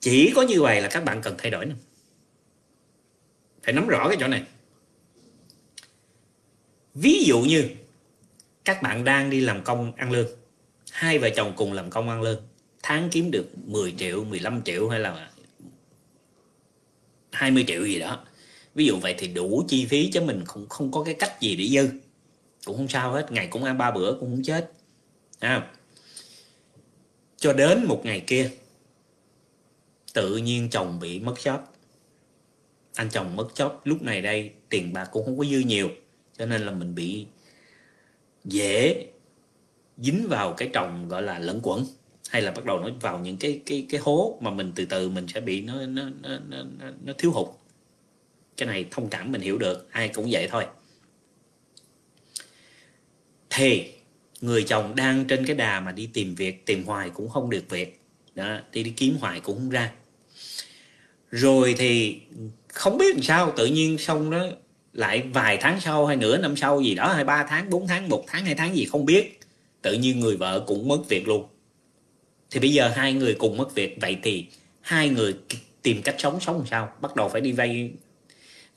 chỉ có như vậy là các bạn cần thay đổi nè. Phải nắm rõ cái chỗ này. Ví dụ như, các bạn đang đi làm công ăn lương. Hai vợ chồng cùng làm công ăn lương. Tháng kiếm được 10 triệu 15 triệu hay là 20 triệu gì đó. Ví dụ vậy thì đủ chi phí cho mình không không có cái cách gì để dư. Cũng không sao hết, ngày cũng ăn ba bữa, cũng không chết. À. cho đến một ngày kia tự nhiên chồng bị mất job. Anh chồng mất job lúc này đây tiền bạc cũng không có dư nhiều cho nên là mình bị dễ dính vào cái trồng gọi là lẫn quẩn hay là bắt đầu nó vào những cái cái cái hố mà mình từ từ mình sẽ bị nó nó nó nó, nó thiếu hụt. Cái này thông cảm mình hiểu được ai cũng vậy thôi. Thì người chồng đang trên cái đà mà đi tìm việc tìm hoài cũng không được việc. Đó đi đi kiếm hoài cũng không ra rồi thì không biết làm sao, tự nhiên xong đó, lại vài tháng sau hay nửa năm sau gì đó, hay ba tháng, bốn tháng, một tháng, hai tháng gì không biết, tự nhiên người vợ cũng mất việc luôn. Thì bây giờ hai người cùng mất việc, vậy thì hai người tìm cách sống sống làm sao? Bắt đầu phải đi vay,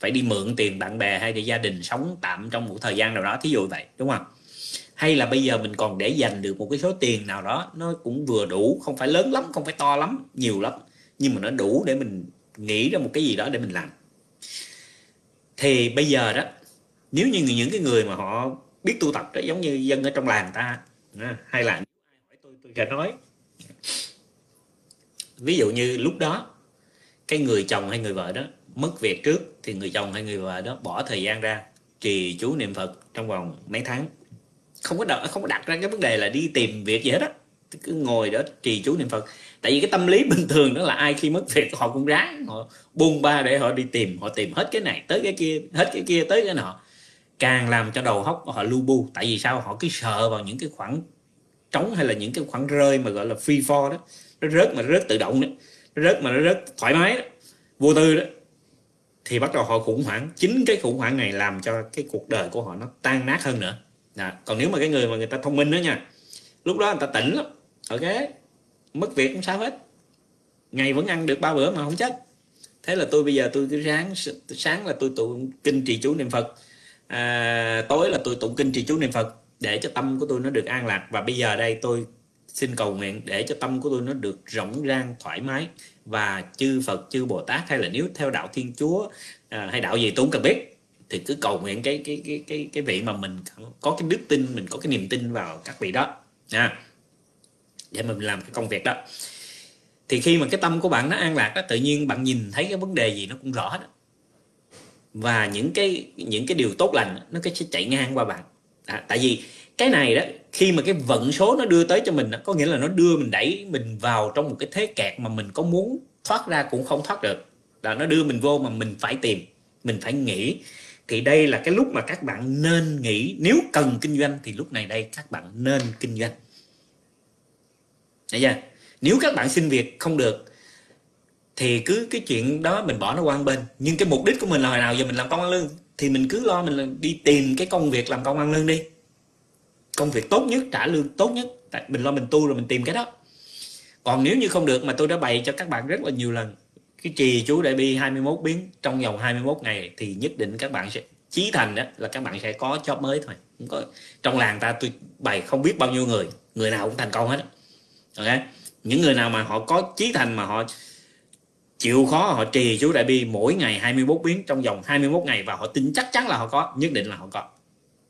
phải đi mượn tiền bạn bè hay để gia đình sống tạm trong một thời gian nào đó, thí dụ vậy, đúng không? Hay là bây giờ mình còn để dành được một cái số tiền nào đó, nó cũng vừa đủ, không phải lớn lắm, không phải to lắm, nhiều lắm nhưng mà nó đủ để mình nghĩ ra một cái gì đó để mình làm. Thì bây giờ đó, nếu như những cái người mà họ biết tu tập đó, giống như dân ở trong làng ta à, hay là hỏi tôi tôi sẽ nói. Ví dụ như lúc đó, cái người chồng hay người vợ đó mất việc trước, thì người chồng hay người vợ đó bỏ thời gian ra trì chú niệm phật trong vòng mấy tháng. Không có đặt không có đặt ra cái vấn đề là đi tìm việc gì hết á cứ ngồi đó trì chú niệm phật. Tại vì cái tâm lý bình thường đó là ai khi mất việc họ cũng ráng họ buông ba để họ đi tìm họ tìm hết cái này tới cái kia hết cái kia tới cái nọ. Càng làm cho đầu óc họ lu bu. Tại vì sao? Họ cứ sợ vào những cái khoảng trống hay là những cái khoảng rơi mà gọi là free fall đó. Nó rớt mà nó rớt tự động đó. Nó rớt mà nó rớt thoải mái đó. Vô tư đó. Thì bắt đầu họ khủng hoảng. Chính cái khủng hoảng này làm cho cái cuộc đời của họ nó tan nát hơn nữa. À, còn nếu mà cái người mà người ta thông minh đó nha lúc đó người ta tỉnh lắm ok mất việc không sao hết. Ngày vẫn ăn được ba bữa mà không chết. Thế là tôi bây giờ tôi cứ sáng sáng là tôi tụng kinh trì chú niệm phật. À, tối là tôi tụng kinh trì chú niệm phật để cho tâm của tôi nó được an lạc. Và bây giờ đây tôi xin cầu nguyện để cho tâm của tôi nó được rộng rang thoải mái. Và chư Phật chư Bồ Tát hay là nếu theo đạo Thiên Chúa à, hay đạo gì tôi cũng cần biết thì cứ cầu nguyện cái cái cái cái cái vị mà mình có cái đức tin mình có cái niềm tin vào các vị đó. Nha để mình làm cái công việc đó. Thì khi mà cái tâm của bạn nó an lạc đó tự nhiên bạn nhìn thấy cái vấn đề gì nó cũng rõ đó và những cái những cái điều tốt lành nó cái sẽ chạy ngang qua bạn. À, tại vì cái này đó khi mà cái vận số nó đưa tới cho mình có nghĩa là nó đưa mình đẩy mình vào trong một cái thế kẹt mà mình có muốn thoát ra cũng không thoát được. Là nó đưa mình vô mà mình phải tìm mình phải nghĩ. Thì đây là cái lúc mà các bạn nên nghĩ. Nếu cần kinh doanh thì lúc này đây các bạn nên kinh doanh. Đấy chưa? nếu các bạn xin việc không được, thì cứ cái chuyện đó mình bỏ nó qua bên. Nhưng cái mục đích của mình là hồi nào giờ mình làm công ăn lương, thì mình cứ lo mình đi tìm cái công việc làm công ăn lương đi. Công việc tốt nhất, trả lương tốt nhất. Tại mình lo mình tu rồi mình tìm cái đó. Còn nếu như không được mà tôi đã bày cho các bạn rất là nhiều lần, cái trì chú đại bi 21 biến, trong vòng 21 ngày thì nhất định các bạn sẽ, chí thành đó là các bạn sẽ có job mới thôi. Không có, trong làng ta tôi bày không biết bao nhiêu người người nào cũng thành công hết ok? Những người nào mà họ có chí thành mà họ chịu khó họ trì chú đại bi mỗi ngày 21 biến trong vòng 21 ngày và họ tin chắc chắn là họ có nhất định là họ có.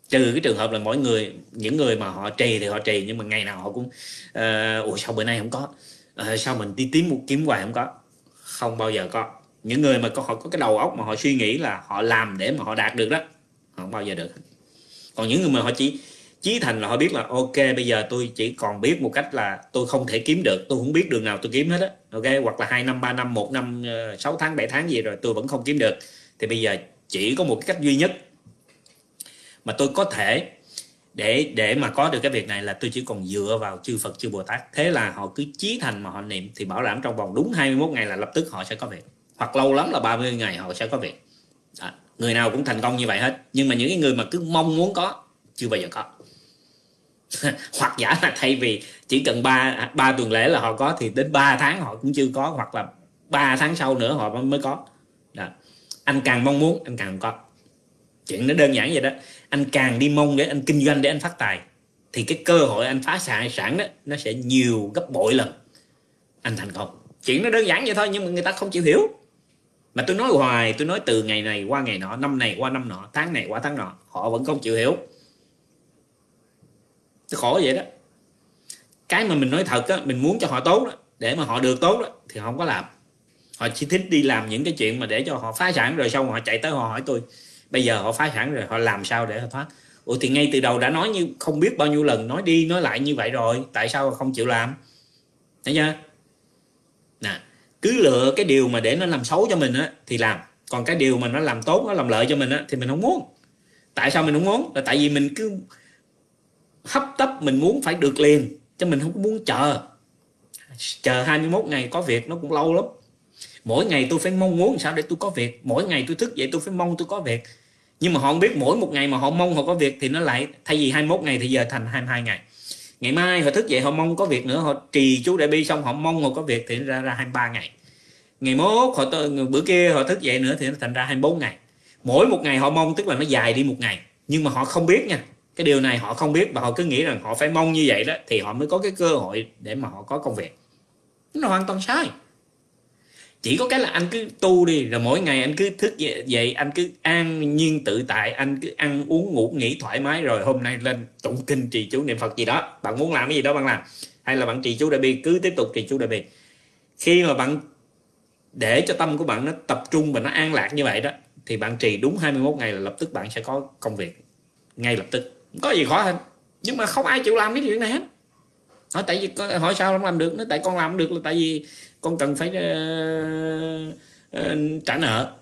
Trừ cái trường hợp là mỗi người những người mà họ trì thì họ trì nhưng mà ngày nào họ cũng uh, ủa sao bữa nay không có? Uh, sao mình đi tìm một kiếm hoài không có? Không bao giờ có. Những người mà có họ có cái đầu óc mà họ suy nghĩ là họ làm để mà họ đạt được đó không bao giờ được. Còn những người mà họ chỉ chí thành là họ biết là ok bây giờ tôi chỉ còn biết một cách là tôi không thể kiếm được tôi không biết đường nào tôi kiếm hết á. Ok hoặc là hai năm ba năm một năm ờ, sáu tháng 7 tháng gì rồi tôi vẫn không kiếm được. Thì bây giờ chỉ có một cái cách duy nhất mà tôi có thể để để mà có được cái việc này là tôi chỉ còn dựa vào chư Phật chư Bồ Tát. Thế là họ cứ chí thành mà họ niệm thì bảo đảm trong vòng đúng 21 ngày là lập tức họ sẽ có việc. Hoặc lâu lắm là 30 ngày họ sẽ có việc. À, người nào cũng thành công như vậy hết. Nhưng mà những cái người mà cứ mong muốn có chưa bao giờ có. Hoặc giả là thay vì chỉ cần ba ba tuần lễ là họ có, thì đến 3 tháng họ cũng chưa có, hoặc là ba tháng sau nữa họ mới có. Đó. anh càng mong muốn, anh càng có. Chuyện nó đơn giản vậy đó. Anh càng đi mong để anh kinh doanh, để anh phát tài, thì cái cơ hội anh phá sản sản đó, nó sẽ nhiều gấp bội lần. Anh thành công. Chuyện nó đơn giản vậy thôi, nhưng mà người ta không chịu hiểu. Mà tôi nói hoài, tôi nói từ ngày này qua ngày nọ, năm này qua năm nọ, tháng này qua tháng nọ, họ vẫn không chịu hiểu khổ vậy đó. Cái mà mình nói thật á, mình muốn cho họ tốt đó, để mà họ được tốt đó, thì họ không có làm. Họ chỉ thích đi làm những cái chuyện mà để cho họ phá sản rồi xong họ chạy tới họ hỏi tôi, bây giờ họ phá sản rồi, họ làm sao để họ thoát? Ủa, thì ngay từ đầu đã nói như, không biết bao nhiêu lần, nói đi, nói lại như vậy rồi, tại sao không chịu làm? Thấy chưa? Nè, cứ lựa cái điều mà để nó làm xấu cho mình á, thì làm. Còn cái điều mà nó làm tốt, nó làm lợi cho mình á, thì mình không muốn. Tại sao mình không muốn? Là tại vì mình cứ hấp tấp mình muốn phải được liền cho mình không muốn chờ. Chờ 21 ngày có việc nó cũng lâu lắm. Mỗi ngày tôi phải mong muốn sao để tôi có việc? Mỗi ngày tôi thức dậy tôi phải mong tôi có việc. Nhưng mà họ không biết mỗi một ngày mà họ mong họ có việc thì nó lại, thay vì 21 ngày thì giờ thành 22 ngày. Ngày mai họ thức dậy họ mong có việc nữa, họ trì chú đại bi xong họ mong họ có việc thì nó ra ra 23 ngày. Ngày mốt họ bữa kia họ thức dậy nữa thì nó thành ra 24 ngày. Mỗi một ngày họ mong, tức là nó dài đi một ngày. Nhưng mà họ không biết nha cái điều này họ không biết và họ cứ nghĩ rằng họ phải mong như vậy đó thì họ mới có cái cơ hội để mà họ có công việc. Nó hoàn toàn sai. Chỉ có cái là anh cứ tu đi rồi mỗi ngày anh cứ thức dậy, dậy anh cứ an nhiên tự tại anh cứ ăn uống ngủ nghỉ thoải mái rồi hôm nay lên tụng kinh trì chú niệm phật gì đó. Bạn muốn làm cái gì đó bạn làm. Hay là bạn trì chú đại bi cứ tiếp tục trì chú đại bi. Khi mà bạn để cho tâm của bạn nó tập trung và nó an lạc như vậy đó thì bạn trì đúng 21 ngày là lập tức bạn sẽ có công việc. Ngay lập tức có gì khó hơn nhưng mà không ai chịu làm cái chuyện này hết. Hỏi tại vì hỏi sao không làm được nó tại con làm được là tại vì con cần phải uh, uh, trả nợ.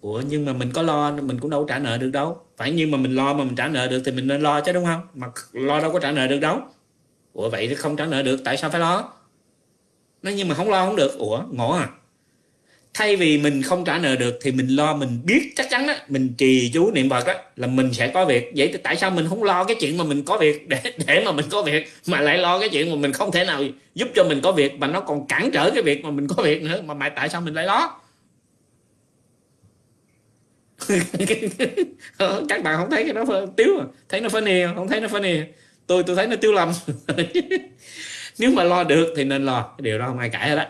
Ủa nhưng mà mình có lo mình cũng đâu trả nợ được đâu. Phải nhưng mà mình lo mà mình trả nợ được thì mình nên lo chứ đúng không? Mà lo đâu có trả nợ được đâu. Ủa vậy thì không trả nợ được tại sao phải lo? Nó nhưng mà không lo không được. Ủa ngộ à? Thay vì mình không trả nợ được thì mình lo mình biết chắc chắn đó mình trì chú niệm phật đó là mình sẽ có việc. Vậy thì tại sao mình không lo cái chuyện mà mình có việc? Để để mà mình có việc, mà lại lo cái chuyện mà mình không thể nào giúp cho mình có việc, mà nó còn cản trở cái việc mà mình có việc nữa, mà tại sao mình lại lo? Ờ, các bạn không thấy cái đó tiếu à? Thấy nó funny không? Thấy nó funny. Tôi tôi thấy nó tiêu lầm. Nếu mà lo được thì nên lo, cái điều đó không ai cãi hết đó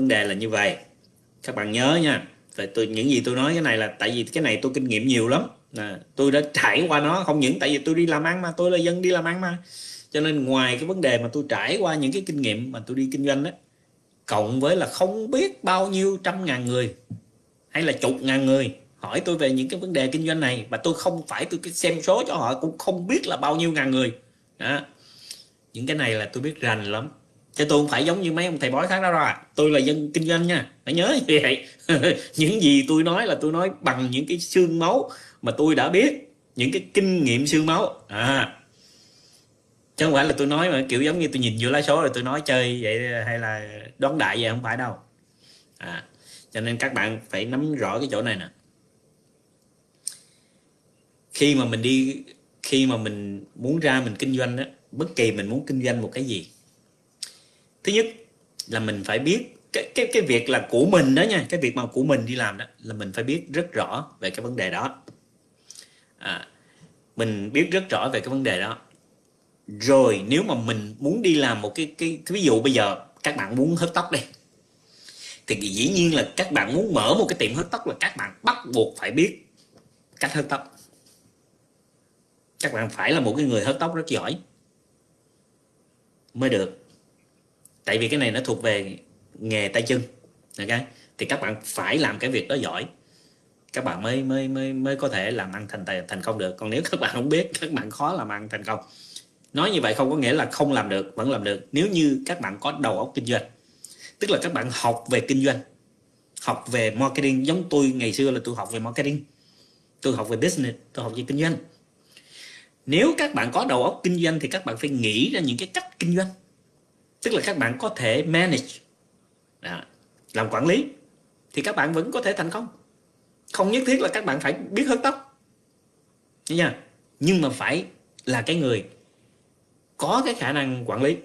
vấn đề là như vậy. Các bạn nhớ nha. Tại tôi những gì tôi nói cái này là tại vì cái này tôi kinh nghiệm nhiều lắm. À, tôi đã trải qua nó không những tại vì tôi đi làm ăn mà tôi là dân đi làm ăn mà. Cho nên ngoài cái vấn đề mà tôi trải qua những cái kinh nghiệm mà tôi đi kinh doanh đó cộng với là không biết bao nhiêu trăm ngàn người hay là chục ngàn người hỏi tôi về những cái vấn đề kinh doanh này và tôi không phải tôi xem số cho họ cũng không biết là bao nhiêu ngàn người. Đó. những cái này là tôi biết rành lắm chứ tôi không phải giống như mấy ông thầy bói khác đó rồi à. tôi là dân kinh doanh nha. Phải nhớ như vậy. Những gì tôi nói là tôi nói bằng những cái xương máu mà tôi đã biết. Những cái kinh nghiệm xương máu. À. Chứ không phải là tôi nói mà kiểu giống như tôi nhìn vô lá số rồi tôi nói chơi vậy hay là đoán đại vậy không phải đâu. À. Cho nên các bạn phải nắm rõ cái chỗ này nè. Khi mà mình đi, khi mà mình muốn ra mình kinh doanh đó bất kỳ mình muốn kinh doanh một cái gì thứ nhất là mình phải biết cái cái cái việc là của mình đó nha cái việc mà của mình đi làm đó là mình phải biết rất rõ về cái vấn đề đó. À, mình biết rất rõ về cái vấn đề đó. Rồi nếu mà mình muốn đi làm một cái cái, ví dụ bây giờ các bạn muốn hớt tóc đây thì dĩ nhiên là các bạn muốn mở một cái tiệm hớt tóc là các bạn bắt buộc phải biết cách hớt tóc. Các bạn phải là một cái người hớt tóc rất giỏi mới được tại vì cái này nó thuộc về nghề tay chân, ok? Thì các bạn phải làm cái việc đó giỏi. Các bạn mới mới mới mới có thể làm ăn thành thành công được. Còn nếu các bạn không biết, các bạn khó làm ăn thành công. Nói như vậy không có nghĩa là không làm được, vẫn làm được. Nếu như các bạn có đầu óc kinh doanh, tức là các bạn học về kinh doanh, học về marketing, giống tôi, ngày xưa là tôi học về marketing, tôi học về business, tôi học về kinh doanh. Nếu các bạn có đầu óc kinh doanh thì các bạn phải nghĩ ra những cái cách kinh doanh tức là các bạn có thể manage. Đó, làm quản lý. Thì các bạn vẫn có thể thành công. Không nhất thiết là các bạn phải biết hớt tóc. Nha nhưng mà phải là cái người có cái khả năng quản lý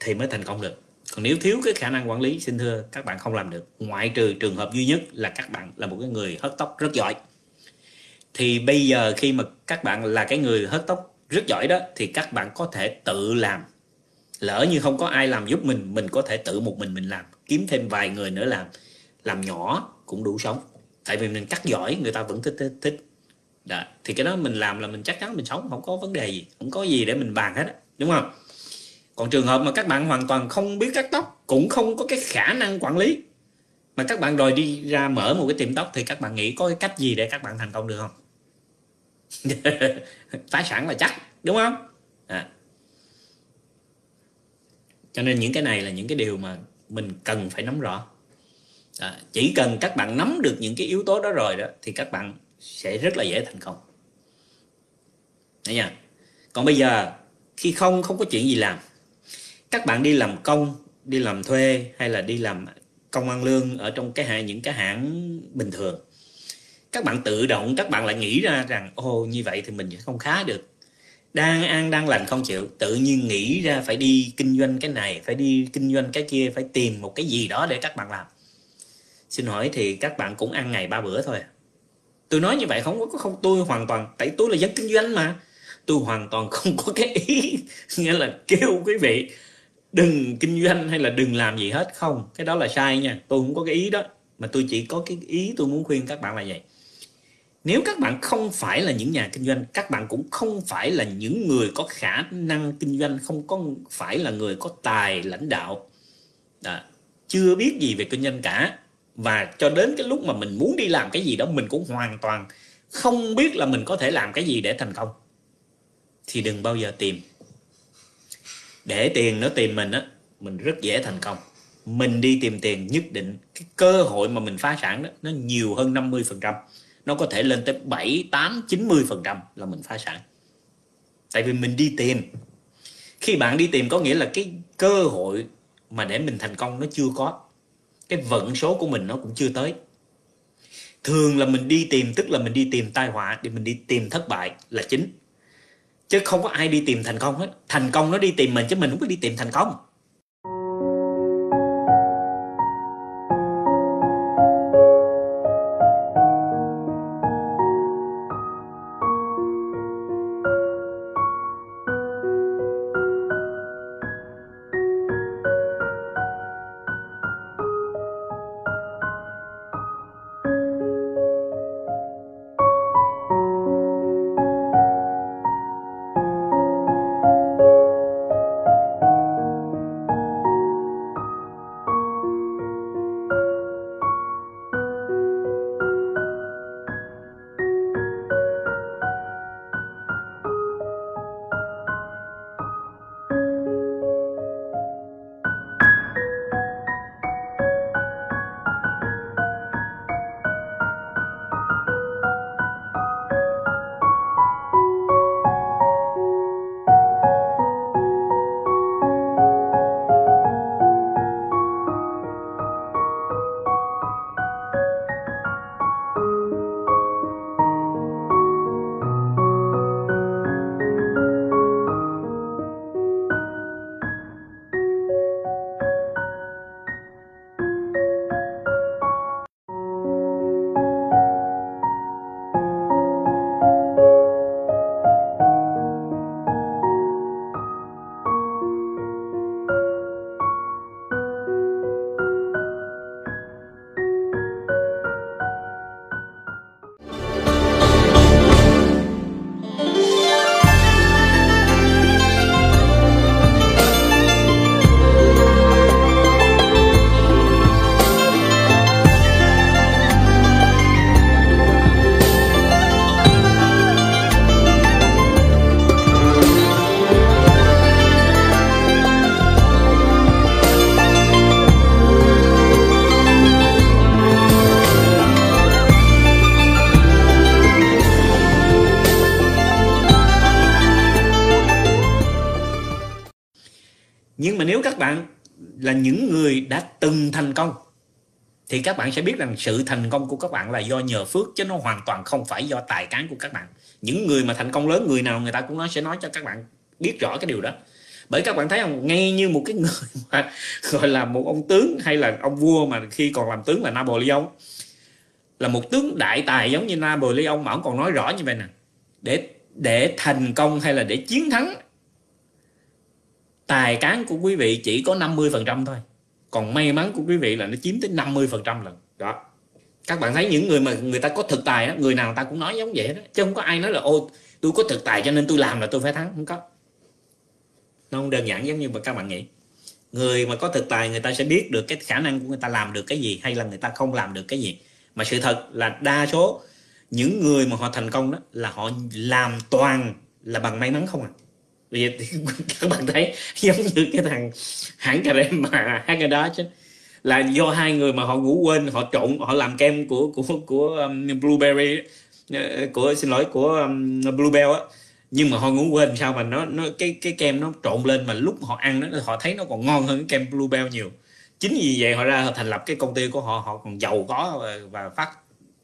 thì mới thành công được. Còn nếu thiếu cái khả năng quản lý xin thưa các bạn không làm được. Ngoại trừ trường hợp duy nhất là các bạn là một cái người hớt tóc rất giỏi. Thì bây giờ khi mà các bạn là cái người hớt tóc rất giỏi đó thì các bạn có thể tự làm lỡ như không có ai làm giúp mình mình có thể tự một mình mình làm kiếm thêm vài người nữa làm làm nhỏ cũng đủ sống tại vì mình cắt giỏi người ta vẫn thích thích, thích. Đó. thì cái đó mình làm là mình chắc chắn mình sống không có vấn đề gì không có gì để mình bàn hết đúng không còn trường hợp mà các bạn hoàn toàn không biết cắt tóc cũng không có cái khả năng quản lý mà các bạn đòi đi ra mở một cái tiệm tóc thì các bạn nghĩ có cái cách gì để các bạn thành công được không phá sản là chắc đúng không à cho nên những cái này là những cái điều mà mình cần phải nắm rõ. À, chỉ cần các bạn nắm được những cái yếu tố đó rồi đó thì các bạn sẽ rất là dễ thành công. Đấy nha còn bây giờ khi không không có chuyện gì làm các bạn đi làm công đi làm thuê hay là đi làm công ăn lương ở trong cái hãng những cái hãng bình thường các bạn tự động các bạn lại nghĩ ra rằng ô như vậy thì mình sẽ không khá được đang ăn, đang lành không chịu. Tự nhiên nghĩ ra phải đi kinh doanh cái này, phải đi kinh doanh cái kia, phải tìm một cái gì đó để các bạn làm. Xin hỏi thì các bạn cũng ăn ngày ba bữa thôi à? tôi nói như vậy không có, không, tôi hoàn toàn, tại tôi là dân kinh doanh mà. Tôi hoàn toàn không có cái ý nghĩa là kêu quý vị đừng kinh doanh hay là đừng làm gì hết. Không, cái đó là sai nha. Tôi không có cái ý đó. Mà tôi chỉ có cái ý tôi muốn khuyên các bạn là vậy nếu các bạn không phải là những nhà kinh doanh, các bạn cũng không phải là những người có khả năng kinh doanh, không có phải là người có tài lãnh đạo. Đó. chưa biết gì về kinh doanh cả. Và cho đến cái lúc mà mình muốn đi làm cái gì đó, mình cũng hoàn toàn không biết là mình có thể làm cái gì để thành công. Thì đừng bao giờ tìm. Để tiền nó tìm mình á, mình rất dễ thành công. Mình đi tìm tiền nhất định. Cái cơ hội mà mình phá sản đó, nó nhiều hơn 50 phần trăm nó có thể lên tới 7, 8, 90 phần trăm là mình phá sản. Tại vì mình đi tìm. Khi bạn đi tìm có nghĩa là cái cơ hội mà để mình thành công nó chưa có. Cái vận số của mình nó cũng chưa tới. Thường là mình đi tìm tức là mình đi tìm tai họa thì mình đi tìm thất bại là chính. Chứ không có ai đi tìm thành công hết. Thành công nó đi tìm mình chứ mình không có đi tìm thành công. Bạn là những người đã từng thành công, thì các bạn sẽ biết rằng sự thành công của các bạn là do nhờ phước, chứ nó hoàn toàn không phải do tài cán của các bạn. Những người mà thành công lớn, người nào người ta cũng nói, sẽ nói cho các bạn biết rõ cái điều đó. Bởi các bạn thấy không, ngay như một cái người mà gọi là một ông tướng hay là ông vua mà khi còn làm tướng là Napoleon, là một tướng đại tài giống như Napoleon mà ông còn nói rõ như vậy nè. Để để thành công hay là để chiến thắng tài cán của quý vị chỉ có 50% thôi. Còn may mắn của quý vị là nó chiếm tới 50% lần. Đó. Các bạn thấy những người mà người ta có thực tài đó, người nào người ta cũng nói giống vậy đó. Chứ không có ai nói là ô tôi có thực tài cho nên tôi làm là tôi phải thắng. Không có. Nó không đơn giản giống như mà các bạn nghĩ. Người mà có thực tài, người ta sẽ biết được cái khả năng của người ta làm được cái gì hay là người ta không làm được cái gì. Mà sự thật là đa số những người mà họ thành công đó là họ làm toàn là bằng may mắn không à vì các bạn thấy giống như cái thằng hãng cà rem mà hát cái đó chứ. Là do hai người mà họ ngủ quên họ trộn họ làm kem của của của um, blueberry ờ, của xin lỗi của um, bluebell á. Nhưng mà họ ngủ quên sao mà nó nó cái cái kem nó trộn lên mà lúc họ ăn nó họ thấy nó còn ngon hơn cái kem bluebell nhiều. Chính vì vậy họ ra họ thành lập cái công ty của họ họ còn giàu có và, và phát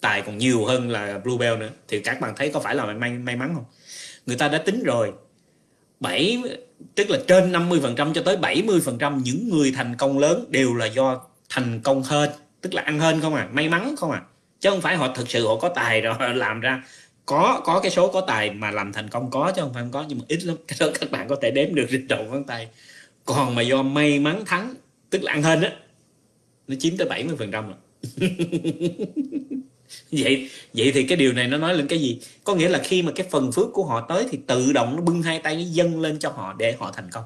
tài còn nhiều hơn là bluebell nữa. Thì các bạn thấy có phải là may may mắn không? Người ta đã tính rồi. 7 tức là trên 50% cho tới 70% những người thành công lớn đều là do thành công hơn tức là ăn hơn không à may mắn không à. Chứ không phải họ thực sự họ có tài rồi, họ làm ra. Có có cái số có tài mà làm thành công có chứ không phải không có, nhưng mà ít lắm, cái đó các bạn có thể đếm được trên đầu ngón tay. Còn mà do may mắn thắng, tức là ăn hên á, nó chiếm tới 70 phần trăm rồi. vậy vậy thì cái điều này nó nói lên cái gì? Có nghĩa là khi mà cái phần phước của họ tới thì tự động nó bưng hai tay nó dâng lên cho họ để họ thành công.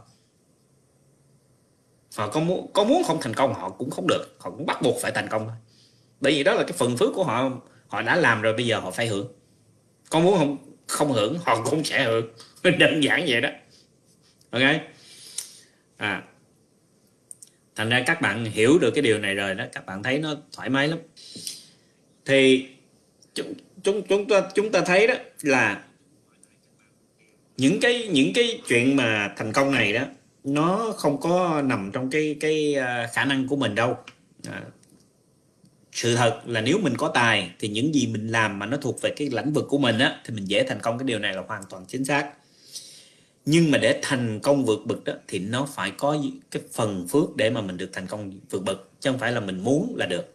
Họ có muốn có muốn không thành công họ cũng không được. Họ cũng bắt buộc phải thành công thôi. Bởi vì đó là cái phần phước của họ họ đã làm rồi, bây giờ họ phải hưởng. Có muốn không? Không hưởng, họ cũng sẽ hưởng. Đơn giản vậy đó. Ok? À. Thành ra các bạn hiểu được cái điều này rồi đó. Các bạn thấy nó thoải mái lắm thì chúng chúng chúng ta chúng ta thấy đó là những cái những cái chuyện mà thành công này đó nó không có nằm trong cái cái à, khả năng của mình đâu. À, sự thật là nếu mình có tài thì những gì mình làm mà nó thuộc về cái lĩnh vực của mình á thì mình dễ thành công. Cái điều này là hoàn toàn chính xác. Nhưng mà để thành công vượt bậc đó thì nó phải có cái phần phước để mà mình được thành công vượt bậc chứ không phải là mình muốn là được.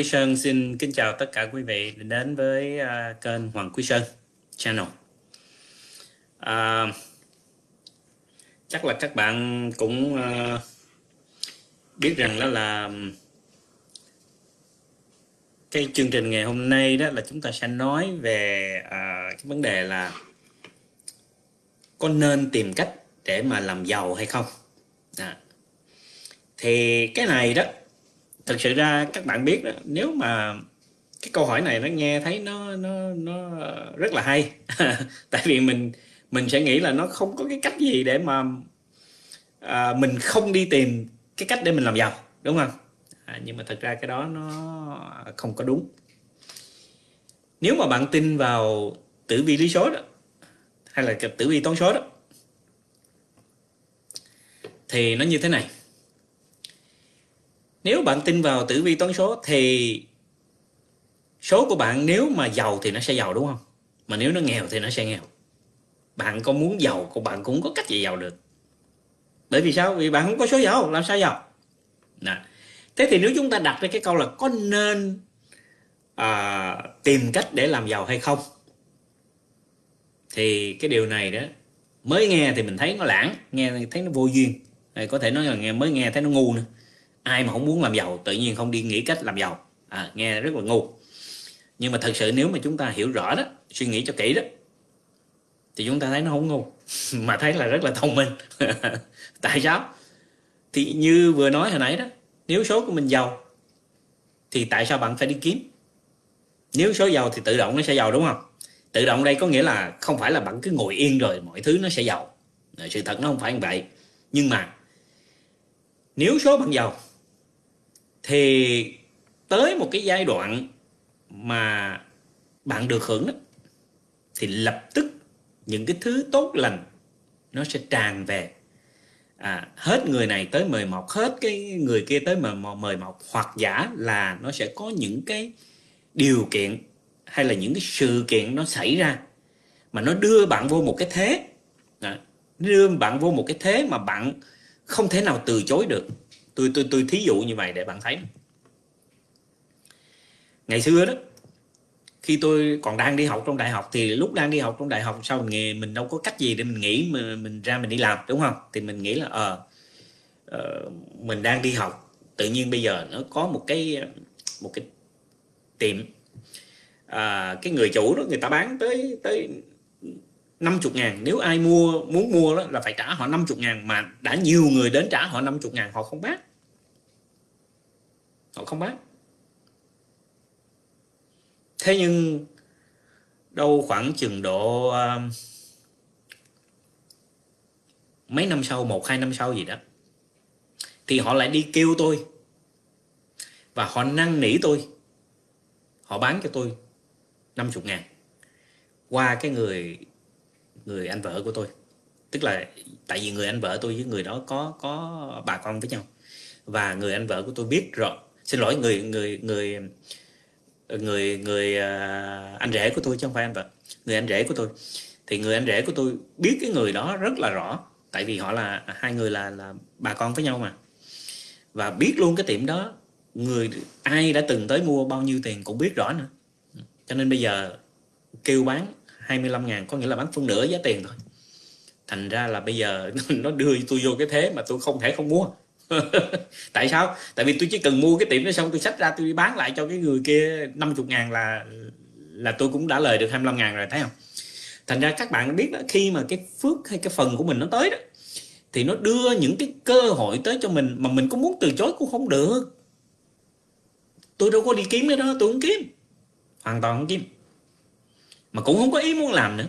Quý Sơn xin kính chào tất cả quý vị đến với uh, kênh Hoàng Quý Sơn channel. Uh, chắc là các bạn cũng uh, biết rằng đó là cái chương trình ngày hôm nay đó là chúng ta sẽ nói về uh, cái vấn đề là có nên tìm cách để mà làm giàu hay không. À. Thì cái này đó thực sự ra các bạn biết đó, nếu mà cái câu hỏi này nó nghe thấy nó nó nó rất là hay. Tại vì mình mình sẽ nghĩ là nó không có cái cách gì để mà à, mình không đi tìm cái cách để mình làm giàu đúng không? À, nhưng mà thật ra cái đó nó không có đúng. Nếu mà bạn tin vào tử vi lý số đó hay là tử vi toán số đó thì nó như thế này nếu bạn tin vào tử vi toán số thì số của bạn nếu mà giàu thì nó sẽ giàu đúng không? Mà nếu nó nghèo thì nó sẽ nghèo. Bạn có muốn giàu của bạn cũng có cách gì giàu được. Bởi vì sao? Vì bạn không có số giàu làm sao giàu? Nè. thế thì nếu chúng ta đặt ra cái câu là có nên à, tìm cách để làm giàu hay không? Thì cái điều này đó mới nghe thì mình thấy nó lãng nghe thấy nó vô duyên. Có thể nói là nghe mới nghe thấy nó ngu nữa ai mà không muốn làm giàu tự nhiên không đi nghĩ cách làm giàu. À, nghe rất là ngu. Nhưng mà thật sự nếu mà chúng ta hiểu rõ đó suy nghĩ cho kỹ đó thì chúng ta thấy nó không ngu mà thấy là rất là thông minh. Tại sao? Thì như vừa nói hồi nãy đó nếu số của mình giàu thì tại sao bạn phải đi kiếm? Nếu số giàu thì tự động nó sẽ giàu đúng không? Tự động đây có nghĩa là không phải là bạn cứ ngồi yên rồi mọi thứ nó sẽ giàu. Sự thật nó không phải như vậy. Nhưng mà nếu số bạn giàu thì tới một cái giai đoạn mà bạn được hưởng đó thì lập tức những cái thứ tốt lành nó sẽ tràn về. À, hết người này tới mời mọc hết cái người kia tới mời mọc, mời mọc hoặc giả là nó sẽ có những cái điều kiện hay là những cái sự kiện nó xảy ra mà nó đưa bạn vô một cái thế. À, đưa bạn vô một cái thế mà bạn không thể nào từ chối được tôi tôi tôi thí dụ như vậy để bạn thấy. Ngày xưa đó khi tôi còn đang đi học trong đại học thì lúc đang đi học trong đại học sau nghề mình đâu có cách gì để mình nghĩ mà mình ra mình đi làm đúng không? Thì mình nghĩ là ờ uh, mình đang đi học tự nhiên bây giờ nó có một cái một cái tiệm à, cái người chủ đó người ta bán tới tới 50 ngàn. Nếu ai mua muốn mua đó là phải trả họ 50 ngàn mà đã nhiều người đến trả họ 50 ngàn họ không bán họ không bán. Thế nhưng đâu khoảng chừng độ uh, mấy năm sau một hai năm sau gì đó thì họ lại đi kêu tôi. Và họ năn nỉ tôi. Họ bán cho tôi 50 ngàn qua cái người người anh vợ của tôi. Tức là tại vì người anh vợ tôi với người đó có có bà con với nhau. Và người anh vợ của tôi biết rồi xin lỗi người người người người người uh, anh rể của tôi chứ không phải anh vợ người anh rể của tôi. Thì người anh rể của tôi biết cái người đó rất là rõ. Tại vì họ là hai người là là bà con với nhau mà. Và biết luôn cái tiệm đó người ai đã từng tới mua bao nhiêu tiền cũng biết rõ nữa. Cho nên bây giờ kêu bán 25 ngàn có nghĩa là bán phân nửa giá tiền thôi. Thành ra là bây giờ nó đưa tôi vô cái thế mà tôi không thể không mua. tại sao? Tại vì tôi chỉ cần mua cái tiệm đó xong tôi xách ra tôi bán lại cho cái người kia 50 ngàn là là tôi cũng đã lời được 25 ngàn rồi, thấy không? Thành ra các bạn biết đó, khi mà cái phước hay cái phần của mình nó tới đó, thì nó đưa những cái cơ hội tới cho mình mà mình có muốn từ chối cũng không được. Tôi đâu có đi kiếm cái đó, tôi không kiếm. Hoàn toàn không kiếm. Mà cũng không có ý muốn làm nữa.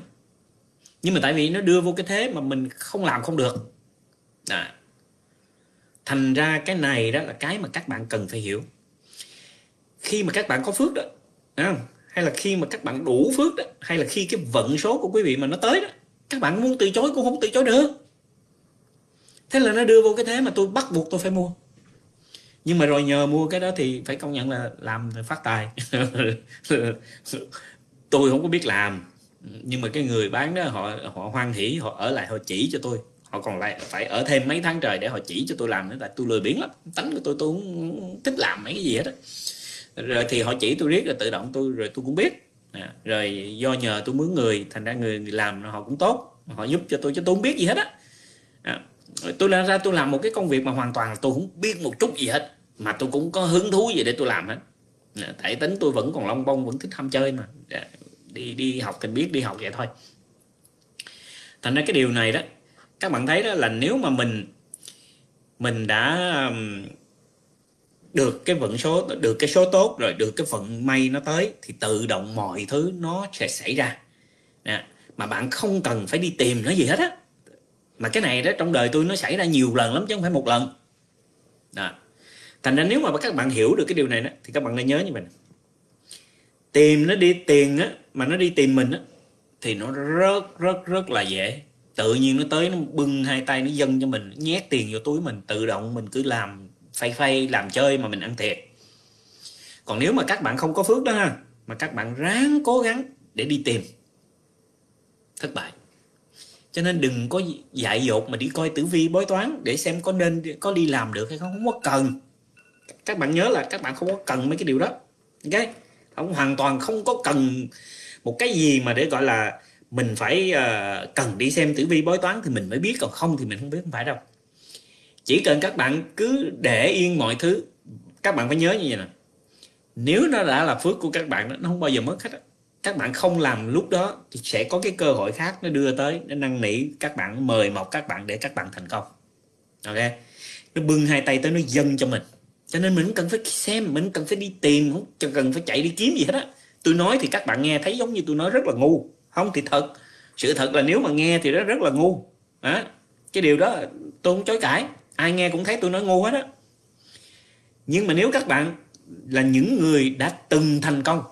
Nhưng mà tại vì nó đưa vô cái thế mà mình không làm không được. À thành ra cái này đó là cái mà các bạn cần phải hiểu. Khi mà các bạn có phước đó à, hay là khi mà các bạn đủ phước đó hay là khi cái vận số của quý vị mà nó tới đó các bạn muốn từ chối cũng không từ chối được. Thế là nó đưa vô cái thế mà tôi bắt buộc tôi phải mua. Nhưng mà rồi nhờ mua cái đó thì phải công nhận là làm phát tài. Tôi không có biết làm nhưng mà cái người bán đó họ họ hoan hỉ họ ở lại họ chỉ cho tôi họ còn lại phải ở thêm mấy tháng trời để họ chỉ cho tôi làm nữa tại tôi lười biếng lắm. Tánh của tôi tôi không thích làm mấy cái gì hết đó. rồi thì họ chỉ tôi riết rồi tự động tôi rồi tôi cũng biết. À, rồi do nhờ tôi mướn người thành ra người làm họ cũng tốt. Họ giúp cho tôi chứ tôi không biết gì hết á. À, tôi ra ra tôi làm một cái công việc mà hoàn toàn tôi không biết một chút gì hết mà tôi cũng có hứng thú gì để tôi làm hết. À, tại tính tôi vẫn còn long bông vẫn thích ham chơi mà. À, đi đi học thì biết đi học vậy thôi. Thành ra cái điều này đó các bạn thấy đó là nếu mà mình mình đã um, được cái vận số, được cái số tốt rồi, được cái vận may nó tới, thì tự động mọi thứ nó sẽ xảy ra. Nè, mà bạn không cần phải đi tìm nó gì hết á. Mà cái này đó, trong đời tôi nó xảy ra nhiều lần lắm chứ không phải một lần. Đó. thành ra nếu mà các bạn hiểu được cái điều này đó, thì các bạn nên nhớ như vậy tìm nó đi tiền á, mà nó đi tìm mình á, thì nó rất rất rất là dễ tự nhiên nó tới, nó bưng hai tay, nó dâng cho mình nhét tiền vô túi mình, tự động mình cứ làm phay phay, làm chơi mà mình ăn thiệt. Còn nếu mà các bạn không có phước đó ha, mà các bạn ráng cố gắng để đi tìm, thất bại. Cho nên đừng có dại dột mà đi coi tử vi bói toán để xem có nên, có đi làm được hay không không có cần. Các bạn nhớ là các bạn không có cần mấy cái điều đó, ok? Không hoàn toàn không có cần một cái gì mà để gọi là mình phải uh, cần đi xem tử vi bói toán thì mình mới biết còn không thì mình không biết không phải đâu. Chỉ cần các bạn cứ để yên mọi thứ các bạn phải nhớ như vậy nè. Nếu nó đã là phước của các bạn nó không bao giờ mất hết các bạn không làm lúc đó thì sẽ có cái cơ hội khác nó đưa tới nó năn nỉ các bạn mời mọc các bạn để các bạn thành công. Ok? Nó bưng hai tay tới nó dâng cho mình. Cho nên mình cần phải xem mình cần phải đi tìm không cần phải chạy đi kiếm gì hết á. Tôi nói thì các bạn nghe thấy giống như tôi nói rất là ngu không thì thật. Sự thật là nếu mà nghe thì nó rất là ngu. À, cái điều đó tôi không chối cãi. Ai nghe cũng thấy tôi nói ngu hết á. Nhưng mà nếu các bạn là những người đã từng thành công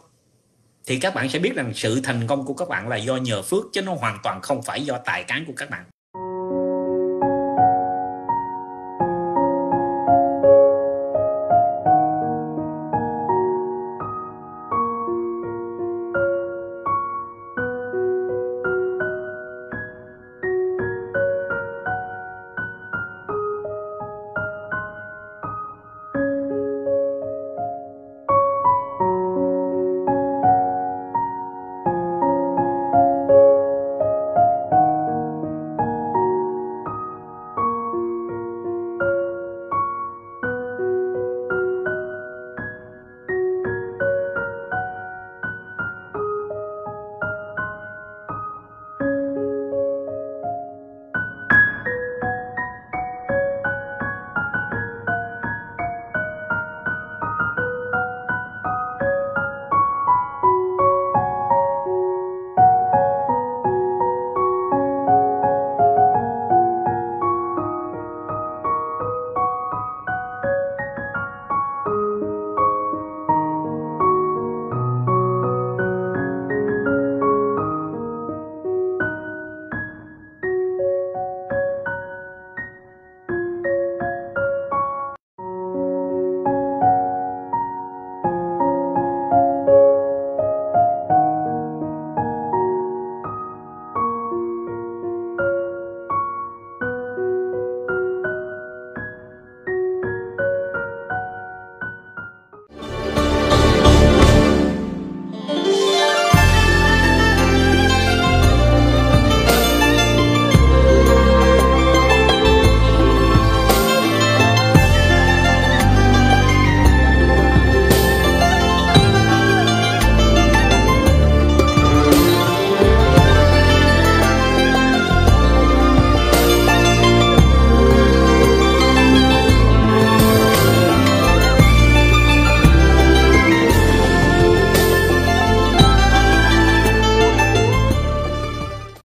thì các bạn sẽ biết rằng sự thành công của các bạn là do nhờ phước chứ nó hoàn toàn không phải do tài cán của các bạn.